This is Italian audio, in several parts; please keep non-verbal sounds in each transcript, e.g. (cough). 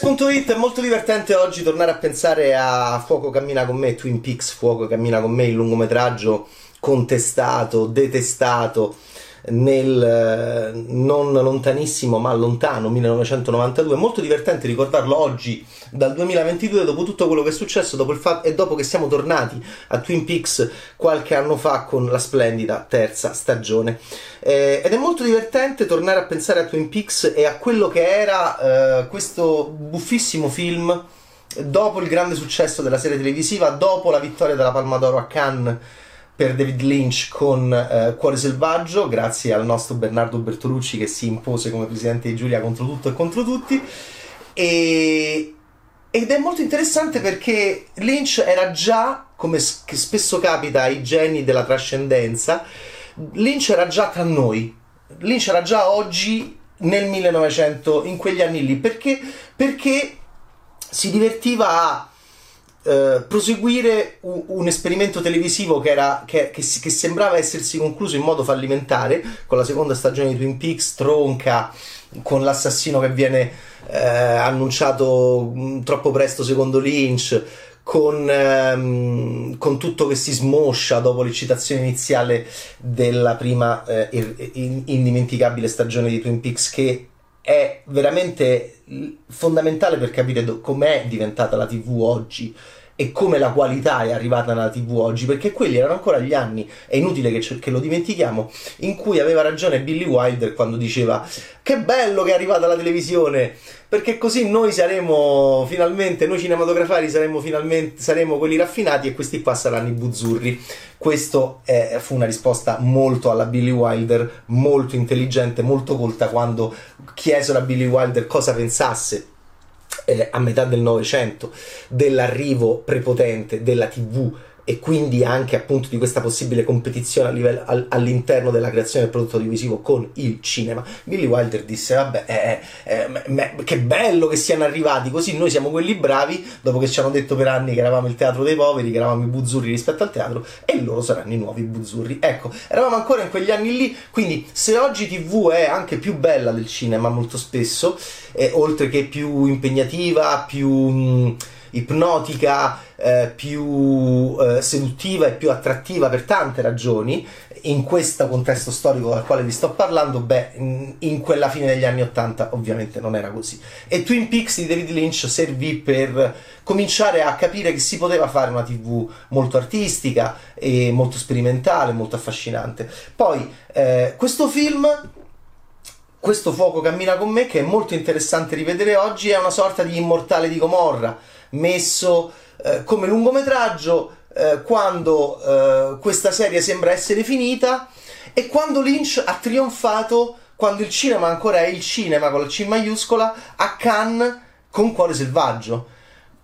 Games.it è molto divertente oggi tornare a pensare a Fuoco cammina con me, Twin Peaks Fuoco cammina con me, il lungometraggio contestato, detestato nel eh, non lontanissimo ma lontano 1992. È molto divertente ricordarlo oggi dal 2022 dopo tutto quello che è successo dopo fa- e dopo che siamo tornati a Twin Peaks qualche anno fa con la splendida terza stagione. Eh, ed è molto divertente tornare a pensare a Twin Peaks e a quello che era eh, questo buffissimo film dopo il grande successo della serie televisiva, dopo la vittoria della Palma d'Oro a Cannes per David Lynch con eh, Cuore Selvaggio, grazie al nostro Bernardo Bertolucci che si impose come presidente di Giulia contro tutto e contro tutti. E, ed è molto interessante perché Lynch era già, come spesso capita ai geni della trascendenza, Lynch era già tra noi. Lynch era già oggi nel 1900, in quegli anni lì, perché, perché si divertiva a eh, proseguire un, un, esperimento televisivo che, era, che, che, che, sembrava essersi concluso in modo fallimentare con la seconda stagione di Twin Peaks, tronca con l'assassino che viene eh, annunciato mh, mm, troppo presto secondo Lynch. Con, ehm, con, tutto che si smoscia dopo l'eccitazione iniziale della prima eh, indimenticabile stagione di Twin Peaks che è veramente fondamentale per capire do- com'è diventata la TV oggi e come la qualità è arrivata nella TV oggi, perché quelli erano ancora gli anni, è inutile che, che, lo dimentichiamo, in cui aveva ragione Billy Wilder quando diceva che bello che è arrivata la televisione, perché così noi saremo finalmente, noi cinematografari saremo finalmente, saremo quelli raffinati e questi qua saranno i buzzurri. Questo è, fu una risposta molto alla Billy Wilder, molto intelligente, molto colta quando chiesero a Billy Wilder cosa pensasse eh, a metà del Novecento dell'arrivo prepotente della TV e quindi anche appunto di questa possibile competizione livello, all, all'interno della creazione del prodotto audiovisivo con il cinema, Billy Wilder disse vabbè eh, eh, me, che bello che siano arrivati così noi siamo quelli bravi dopo che ci hanno detto per anni che eravamo il teatro dei poveri, che eravamo i buzzurri rispetto al teatro e loro saranno i nuovi buzzurri. Ecco, eravamo ancora in quegli anni lì, quindi se oggi TV è anche più bella del cinema molto spesso, eh, oltre che più impegnativa, più... Mh, ipnotica, eh, più eh, seduttiva e più attrattiva per tante ragioni, in questo contesto storico dal quale vi sto parlando, beh, in quella fine degli anni Ottanta ovviamente non era così. E Twin Peaks di David Lynch servì per cominciare a capire che si poteva fare una TV molto artistica e molto sperimentale, molto affascinante. Poi, eh, questo film questo fuoco cammina con me, che è molto interessante rivedere oggi, è una sorta di immortale di Gomorra messo eh, come lungometraggio eh, quando eh, questa serie sembra essere finita e quando Lynch ha trionfato quando il cinema ancora è il cinema con la C maiuscola a Cannes con Cuore Selvaggio.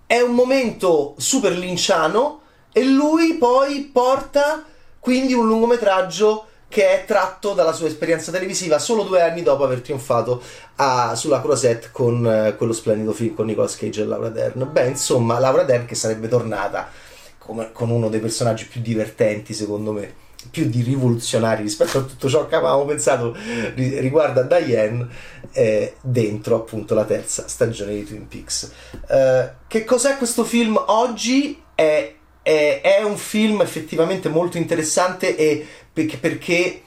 È un momento super linciano e lui poi porta quindi un lungometraggio che è tratto dalla sua esperienza televisiva solo due anni dopo aver trionfato a, sulla Crosette con eh, quello splendido film con Nicolas Cage e Laura Dern. Beh, insomma, Laura Dern che sarebbe tornata come, con uno dei personaggi più divertenti, secondo me, più di rivoluzionari rispetto a tutto ciò che avevamo pensato riguardo a Diane, eh, dentro appunto la terza stagione di Twin Peaks. Eh, che cos'è questo film oggi? È, è, un film effettivamente molto interessante e perché, perché,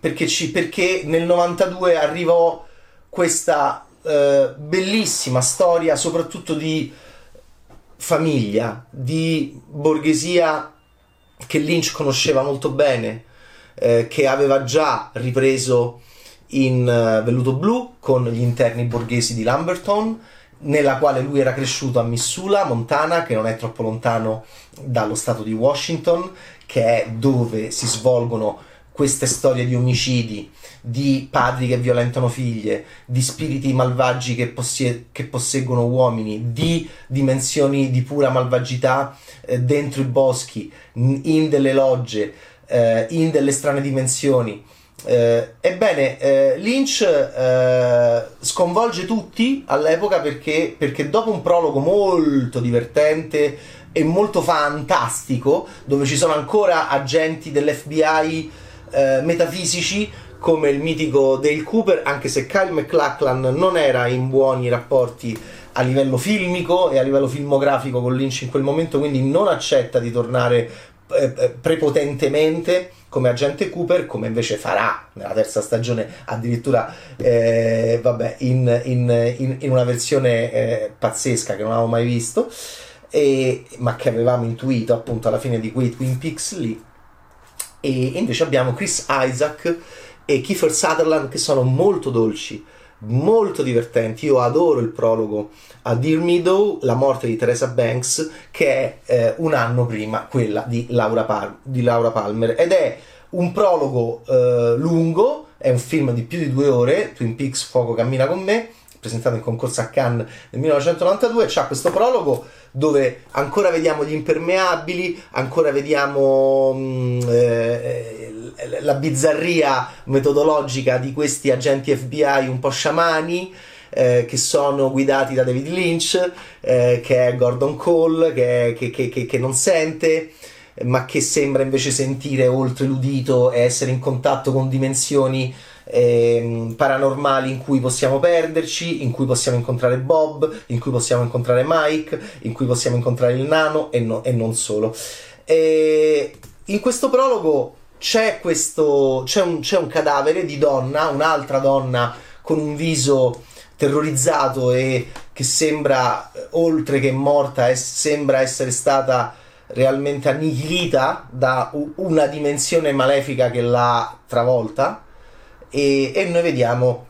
perché, ci, perché nel 92 arrivò questa eh, bellissima storia, soprattutto di famiglia, di borghesia che Lynch conosceva molto bene, eh, che aveva già ripreso in uh, Velluto Blu con gli interni borghesi di Lamberton, nella quale lui era cresciuto a Missoula, Montana, che non è troppo lontano dallo stato di Washington, che è dove si svolgono queste storie di omicidi, di padri che violentano figlie, di spiriti malvagi che, possie- che posseggono uomini, di dimensioni di pura malvagità eh, dentro i boschi, in delle logge, eh, in delle strane dimensioni. Eh, ebbene, eh, Lynch eh, sconvolge tutti all'epoca perché, perché dopo un prologo molto divertente e molto fantastico, dove ci sono ancora agenti dell'FBI eh, metafisici come il mitico Dale Cooper, anche se Kyle McLachlan non era in buoni rapporti a livello filmico e a livello filmografico con Lynch in quel momento, quindi non accetta di tornare eh, eh, prepotentemente come agente Cooper, come invece farà nella terza stagione, addirittura eh, vabbè, in, in, in, in, una versione eh, pazzesca che non avevo mai visto, e, ma che avevamo intuito appunto alla fine di quei Twin Peaks lì. E invece abbiamo Chris Isaac e Kiefer Sutherland che sono molto dolci molto divertenti. Io adoro il prologo a Dear Meadow, la morte di Teresa Banks, che è eh, un anno prima quella di Laura, Pal- di Laura Palmer. Ed è un prologo eh, lungo, è un film di più di due ore, Twin Peaks Fuoco cammina con me, presentato in concorso a Cannes nel 1992, c'ha questo prologo dove ancora vediamo gli impermeabili, ancora vediamo mh, mm, eh, la bizzarria metodologica di questi agenti FBI un po' sciamani. Eh, che sono guidati da David Lynch, eh, che è Gordon Cole, che, che, che, che, non sente, ma che sembra invece sentire oltre l'udito e essere in contatto con dimensioni eh, paranormali in cui possiamo perderci, in cui possiamo incontrare Bob, in cui possiamo incontrare Mike, in cui possiamo incontrare il nano e, no, e non solo. E in questo prologo c'è, questo, c'è, un, c'è un cadavere di donna, un'altra donna con un viso terrorizzato e che sembra, oltre che morta, è, sembra essere stata realmente annichilita da una dimensione malefica che l'ha travolta. E, e noi vediamo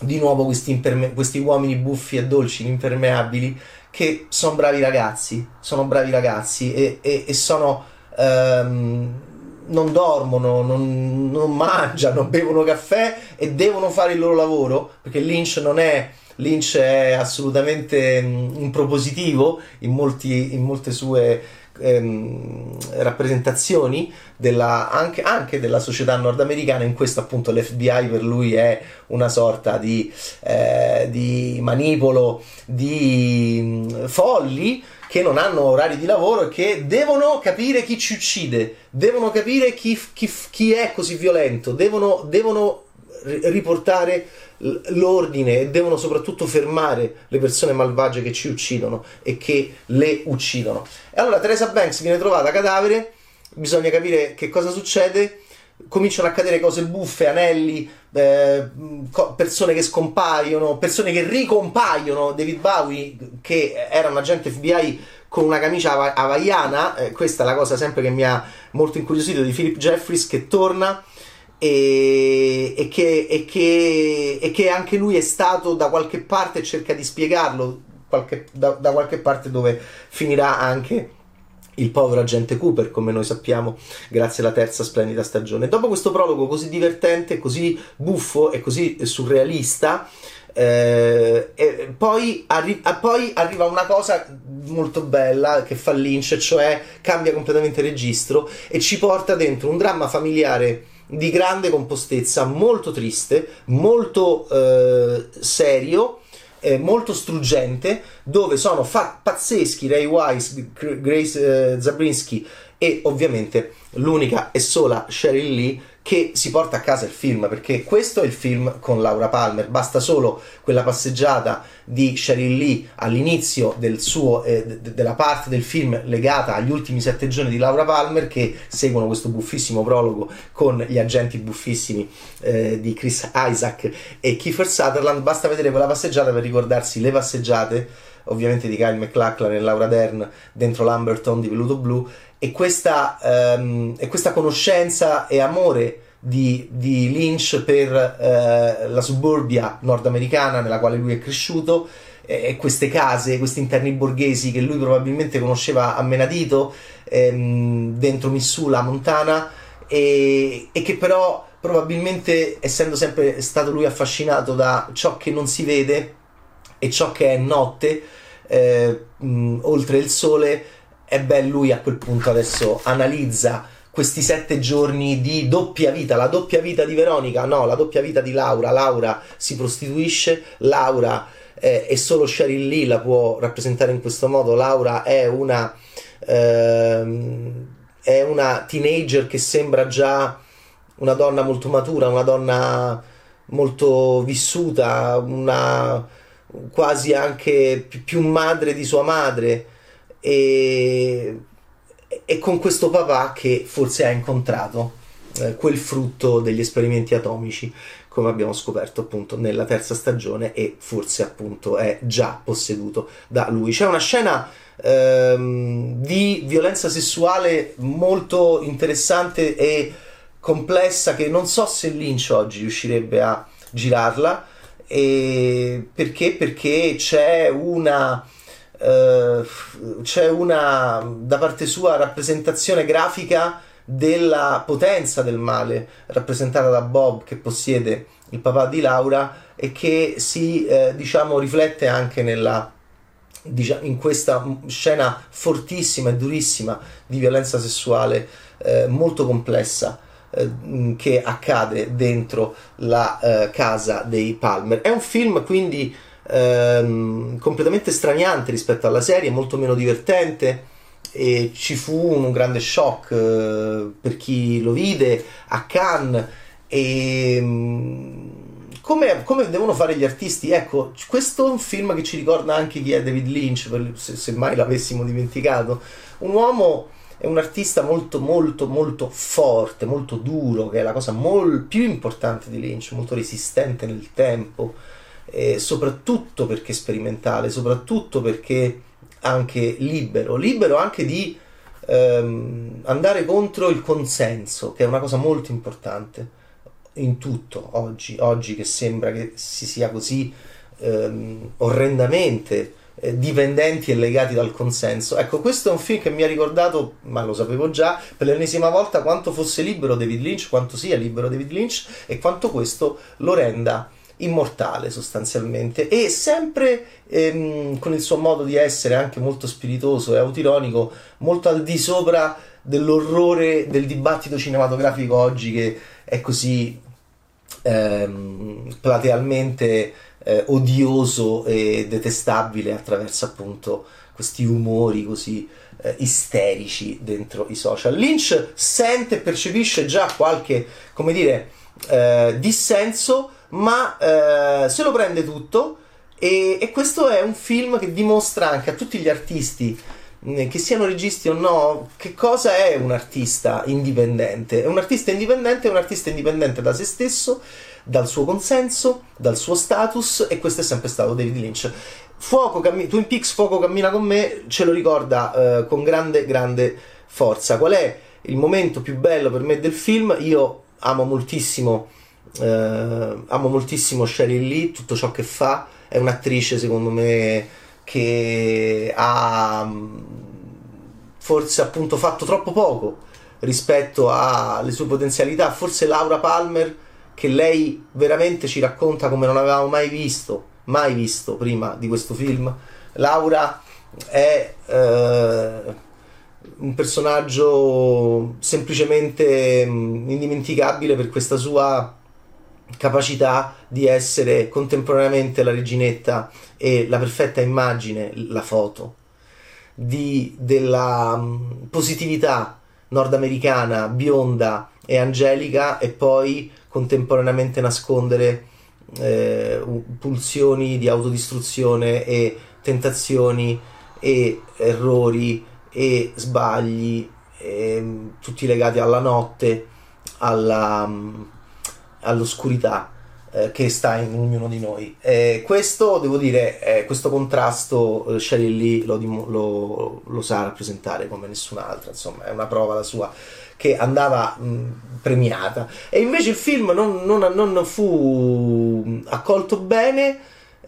di nuovo questi, imperme- questi uomini buffi e dolci, impermeabili, che sono bravi ragazzi, sono bravi ragazzi e, e, e sono. Um, non dormono, non, non, mangiano, (laughs) bevono caffè e devono fare il loro lavoro perché Lynch non è. Lynch è assolutamente mm, in propositivo in, molti, in molte sue ehm, rappresentazioni della, anche, anche, della società nordamericana. In questo, appunto, l'FBI per lui è una sorta di, eh, di manipolo di mm, folli che non hanno orari di lavoro e che devono capire chi ci uccide, devono capire chi, chi, chi è così violento, devono, devono riportare l'ordine e devono soprattutto fermare le persone malvagie che ci uccidono e che le uccidono. E allora Teresa Banks viene trovata cadavere, bisogna capire che cosa succede cominciano a cadere cose buffe, anelli, eh, persone che scompaiono, persone che ricompaiono. David Bowie, che era un agente FBI con una camicia havaiana, eh, questa è la cosa sempre che mi ha molto incuriosito di Philip Jeffries, che torna. E, e, che, e, che, e, che, anche lui è stato da qualche parte cerca di spiegarlo qualche, da, da qualche parte dove finirà anche il povero agente Cooper, come noi sappiamo, grazie alla terza splendida stagione. Dopo questo prologo così divertente, così buffo e così surrealista, eh, e poi, arri- poi, arriva una cosa molto bella che fa Lynch, cioè cambia completamente registro e ci porta dentro un dramma familiare di grande compostezza, molto triste, molto eh, serio eh, molto struggente dove sono fa- pazzeschi Ray Wise, Grace eh, Zabrinski e ovviamente l'unica e sola Sheryl Lee che si porta a casa il film perché questo è il film con Laura Palmer. Basta solo quella passeggiata di Sheryl Lee all'inizio del suo, eh, de- della parte del film legata agli ultimi sette giorni di Laura Palmer che seguono questo buffissimo prologo con gli agenti buffissimi eh, di Chris Isaac e Kiefer Sutherland. Basta vedere quella passeggiata per ricordarsi le passeggiate ovviamente di Kyle McLachlan e Laura Dern dentro l'Amberton di Veluto Blu e questa, um, e questa conoscenza e amore di, di Lynch per eh, la suburbia nordamericana nella quale lui è cresciuto e queste case, questi interni borghesi che lui probabilmente conosceva a menadito ehm, dentro Missula, Montana e, e, che però probabilmente essendo sempre stato lui affascinato da ciò che non si vede e ciò che è notte eh, mh, oltre il sole e beh lui a quel punto adesso analizza questi sette giorni di doppia vita, la doppia vita di Veronica, no, la doppia vita di Laura. Laura si prostituisce, Laura eh, e solo Sheryl Lee la può rappresentare in questo modo. Laura è una, ehm, è una teenager che sembra già una donna molto matura, una donna molto vissuta, una quasi anche più madre di sua madre. E, e con questo papà che forse ha incontrato eh, quel frutto degli esperimenti atomici come abbiamo scoperto appunto nella terza stagione e forse appunto è già posseduto da lui. C'è una scena ehm, di violenza sessuale molto interessante e complessa che non so se Lynch oggi riuscirebbe a girarla e perché? Perché c'è una uh, c'è una da parte sua rappresentazione grafica della potenza del male rappresentata da Bob che possiede il papà di Laura e che si eh, diciamo riflette anche nella diciamo, in questa scena fortissima e durissima di violenza sessuale eh, molto complessa eh, che accade dentro la eh, casa dei Palmer. È un film quindi ehm, completamente straniante rispetto alla serie, molto meno divertente e ci fu un grande shock eh, per chi lo vide a Cannes e come, come, devono fare gli artisti ecco questo è un film che ci ricorda anche chi è David Lynch se, se mai l'avessimo dimenticato un uomo è un artista molto molto molto forte, molto duro, che è la cosa molto più importante di Lynch, molto resistente nel tempo, soprattutto perché sperimentale, soprattutto perché anche libero, libero anche di ehm, andare contro il consenso, che è una cosa molto importante in tutto oggi, oggi che sembra che si sia così ehm, orrendamente eh, dipendenti e legati dal consenso. Ecco, questo è un film che mi ha ricordato, ma lo sapevo già, per l'ennesima volta quanto fosse libero David Lynch, quanto sia libero David Lynch e quanto questo lo renda immortale sostanzialmente e sempre ehm, con il suo modo di essere anche molto spiritoso e autironico, molto al di sopra dell'orrore del dibattito cinematografico oggi che è così ehm, platealmente eh, odioso e detestabile attraverso appunto questi umori così eh, isterici dentro i social. Lynch sente e percepisce già qualche, come dire, eh, dissenso, ma eh, se lo prende tutto e, e, questo è un film che dimostra anche a tutti gli artisti che siano registi o no, che cosa è un artista indipendente. Un artista indipendente è un artista indipendente da se stesso dal suo consenso, dal suo status e questo è sempre stato David Lynch. Fuoco, cammi- Twin Peaks Fuoco cammina con me ce lo ricorda eh, con grande grande forza. Qual è il momento più bello per me del film? Io amo moltissimo eh, amo moltissimo Sheryl Lee, tutto ciò che fa, è un'attrice secondo me che ha mm, forse appunto fatto troppo poco rispetto alle sue potenzialità, forse Laura Palmer che lei veramente ci racconta come non avevamo mai visto, mai visto prima di questo film. Laura è eh, un personaggio semplicemente mm, indimenticabile per questa sua capacità di essere contemporaneamente la reginetta e la perfetta immagine, la foto, di, della um, positività nordamericana, bionda e angelica e poi contemporaneamente nascondere eh, pulsioni di autodistruzione e tentazioni e errori e sbagli eh, tutti legati alla notte alla, mm, all'oscurità eh, che sta in ognuno di noi. Eh, questo devo dire eh, questo contrasto eh, Sheryl Lee lo, lo, lo sa rappresentare come nessun'altra insomma è una prova la sua che andava premiata. E invece il film non, non, non fu accolto bene.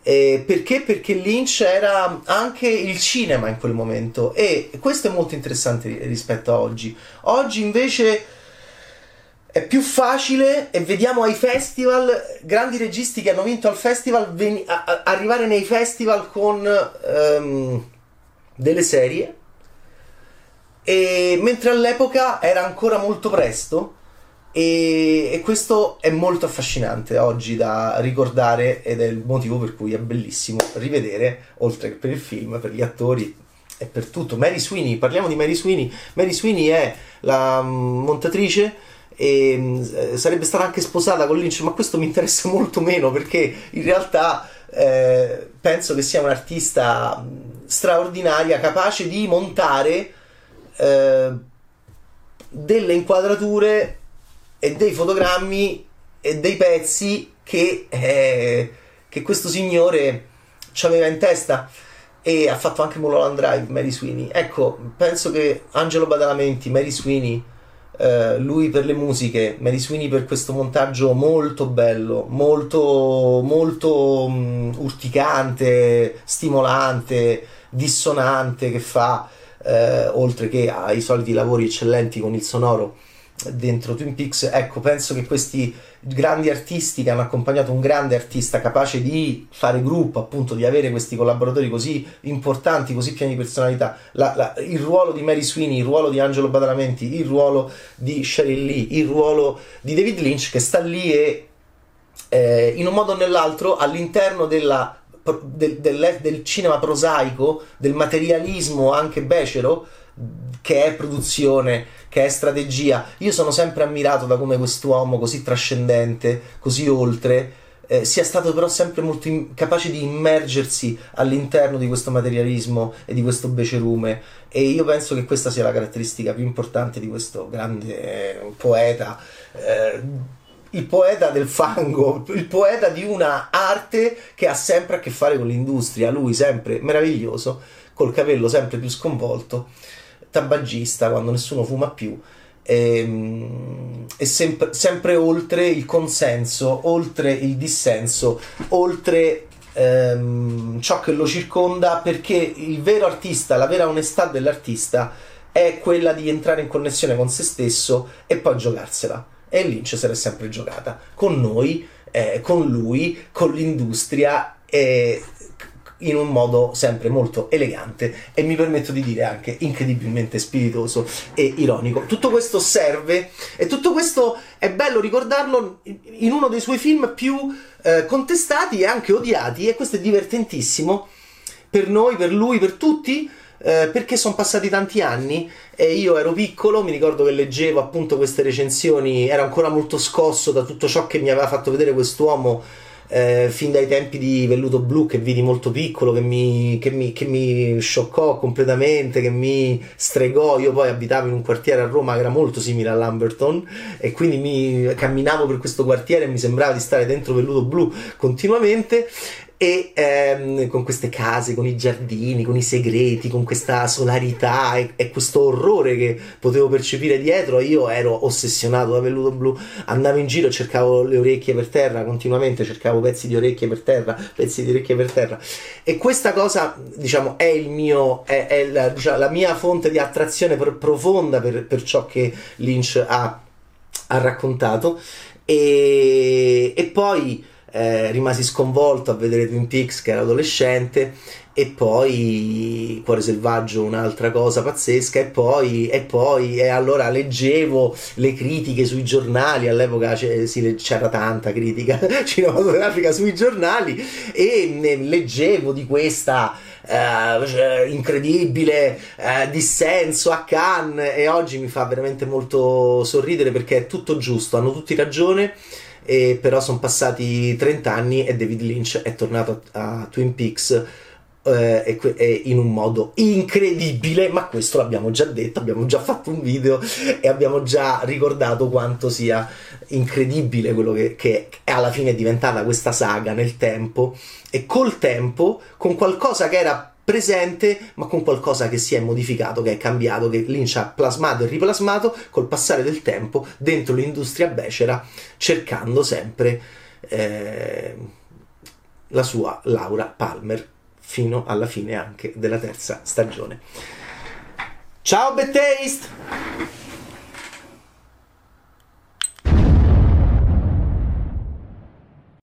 Eh, perché? Perché Lynch era anche il cinema in quel momento e questo è molto interessante rispetto a oggi. Oggi invece è più facile e vediamo ai festival grandi registi che hanno vinto al festival ven- a- arrivare nei festival con um, delle serie e mentre all'epoca era ancora molto presto e, e, questo è molto affascinante oggi da ricordare ed è il motivo per cui è bellissimo rivedere, oltre che per il film, per gli attori e per tutto. Mary Sweeney, parliamo di Mary Sweeney. Mary Sweeney è la mm, montatrice e eh, sarebbe stata anche sposata con Lynch, ma questo mi interessa molto meno perché in realtà eh, penso che sia un'artista straordinaria, capace di montare eh, delle inquadrature e dei fotogrammi e dei pezzi che, eh, che questo signore ci aveva in testa e ha fatto anche Mulholland Drive, Mary Sweeney. Ecco, penso che Angelo Badalamenti, Mary Sweeney, eh, lui per le musiche, Mary Sweeney per questo montaggio molto bello, molto, molto um, urticante, stimolante, dissonante che fa, eh, oltre che ai soliti lavori eccellenti con il sonoro dentro Twin Peaks. Ecco, penso che questi grandi artisti che hanno accompagnato un grande artista capace di fare gruppo, appunto, di avere questi collaboratori così importanti, così pieni di personalità. La, la, il ruolo di Mary Sweeney, il ruolo di Angelo Badalamenti, il ruolo di Sheryl Lee, il ruolo di David Lynch che sta lì e eh, in un modo o nell'altro all'interno della, del, del, del cinema prosaico, del materialismo anche becero che è produzione, che è strategia. Io sono sempre ammirato da come quest'uomo così trascendente, così oltre, eh, sia stato però sempre molto in- capace di immergersi all'interno di questo materialismo e di questo becerume. E io penso che questa sia la caratteristica più importante di questo grande eh, poeta. Eh, il poeta del fango, il poeta di una arte che ha sempre a che fare con l'industria, lui sempre meraviglioso, col capello sempre più sconvolto tabagista quando nessuno fuma più e, ehm, e sempre, sempre, oltre il consenso, oltre il dissenso, oltre ehm, ciò che lo circonda, perché il vero artista, la vera onestà dell'artista è quella di entrare in connessione con se stesso e poi giocarsela. E Lynch se l'è sempre giocata con noi, eh, con lui, con l'industria. Eh, in un modo sempre molto elegante e mi permetto di dire anche incredibilmente spiritoso e ironico. Tutto questo serve e tutto questo è bello ricordarlo in uno dei suoi film più eh, contestati e anche odiati e questo è divertentissimo per noi, per lui, per tutti. Eh, perché sono passati tanti anni e io ero piccolo, mi ricordo che leggevo appunto queste recensioni, ero ancora molto scosso da tutto ciò che mi aveva fatto vedere quest'uomo eh, fin dai tempi di Velluto Blu che vidi molto piccolo, che mi, che, mi, che mi scioccò completamente, che mi stregò. Io poi abitavo in un quartiere a Roma che era molto simile a Lamberton e quindi mi camminavo per questo quartiere e mi sembrava di stare dentro Velluto Blu continuamente e ehm, con queste case, con i giardini, con i segreti, con questa solarità e, e, questo orrore che potevo percepire dietro, io ero ossessionato da velluto blu, andavo in giro, cercavo le orecchie per terra, continuamente cercavo pezzi di orecchie per terra, pezzi di orecchie per terra. E questa cosa, diciamo, è il mio, è, è la, diciamo, la, mia fonte di attrazione per, profonda per, per, ciò che Lynch ha, ha raccontato. E, e poi eh, rimasi sconvolto a vedere Twin Peaks che era adolescente e poi Cuore Selvaggio un'altra cosa pazzesca e poi e poi e allora leggevo le critiche sui giornali all'epoca c'era tanta critica (laughs) cinematografica sui giornali e leggevo di questa eh, incredibile eh, dissenso a Cannes e oggi mi fa veramente molto sorridere perché è tutto giusto hanno tutti ragione e però sono passati 30 anni e David Lynch è tornato a, Twin Peaks eh, e, in un modo incredibile, ma questo l'abbiamo già detto, abbiamo già fatto un video e abbiamo già ricordato quanto sia incredibile quello che, che alla fine è diventata questa saga nel tempo. E col tempo con qualcosa che era presente, ma con qualcosa che si è modificato, che è cambiato, che Lynch ha plasmato e riplasmato col passare del tempo dentro l'industria becera, cercando sempre eh, la sua Laura Palmer fino alla fine anche della terza stagione. Ciao Bad Taste!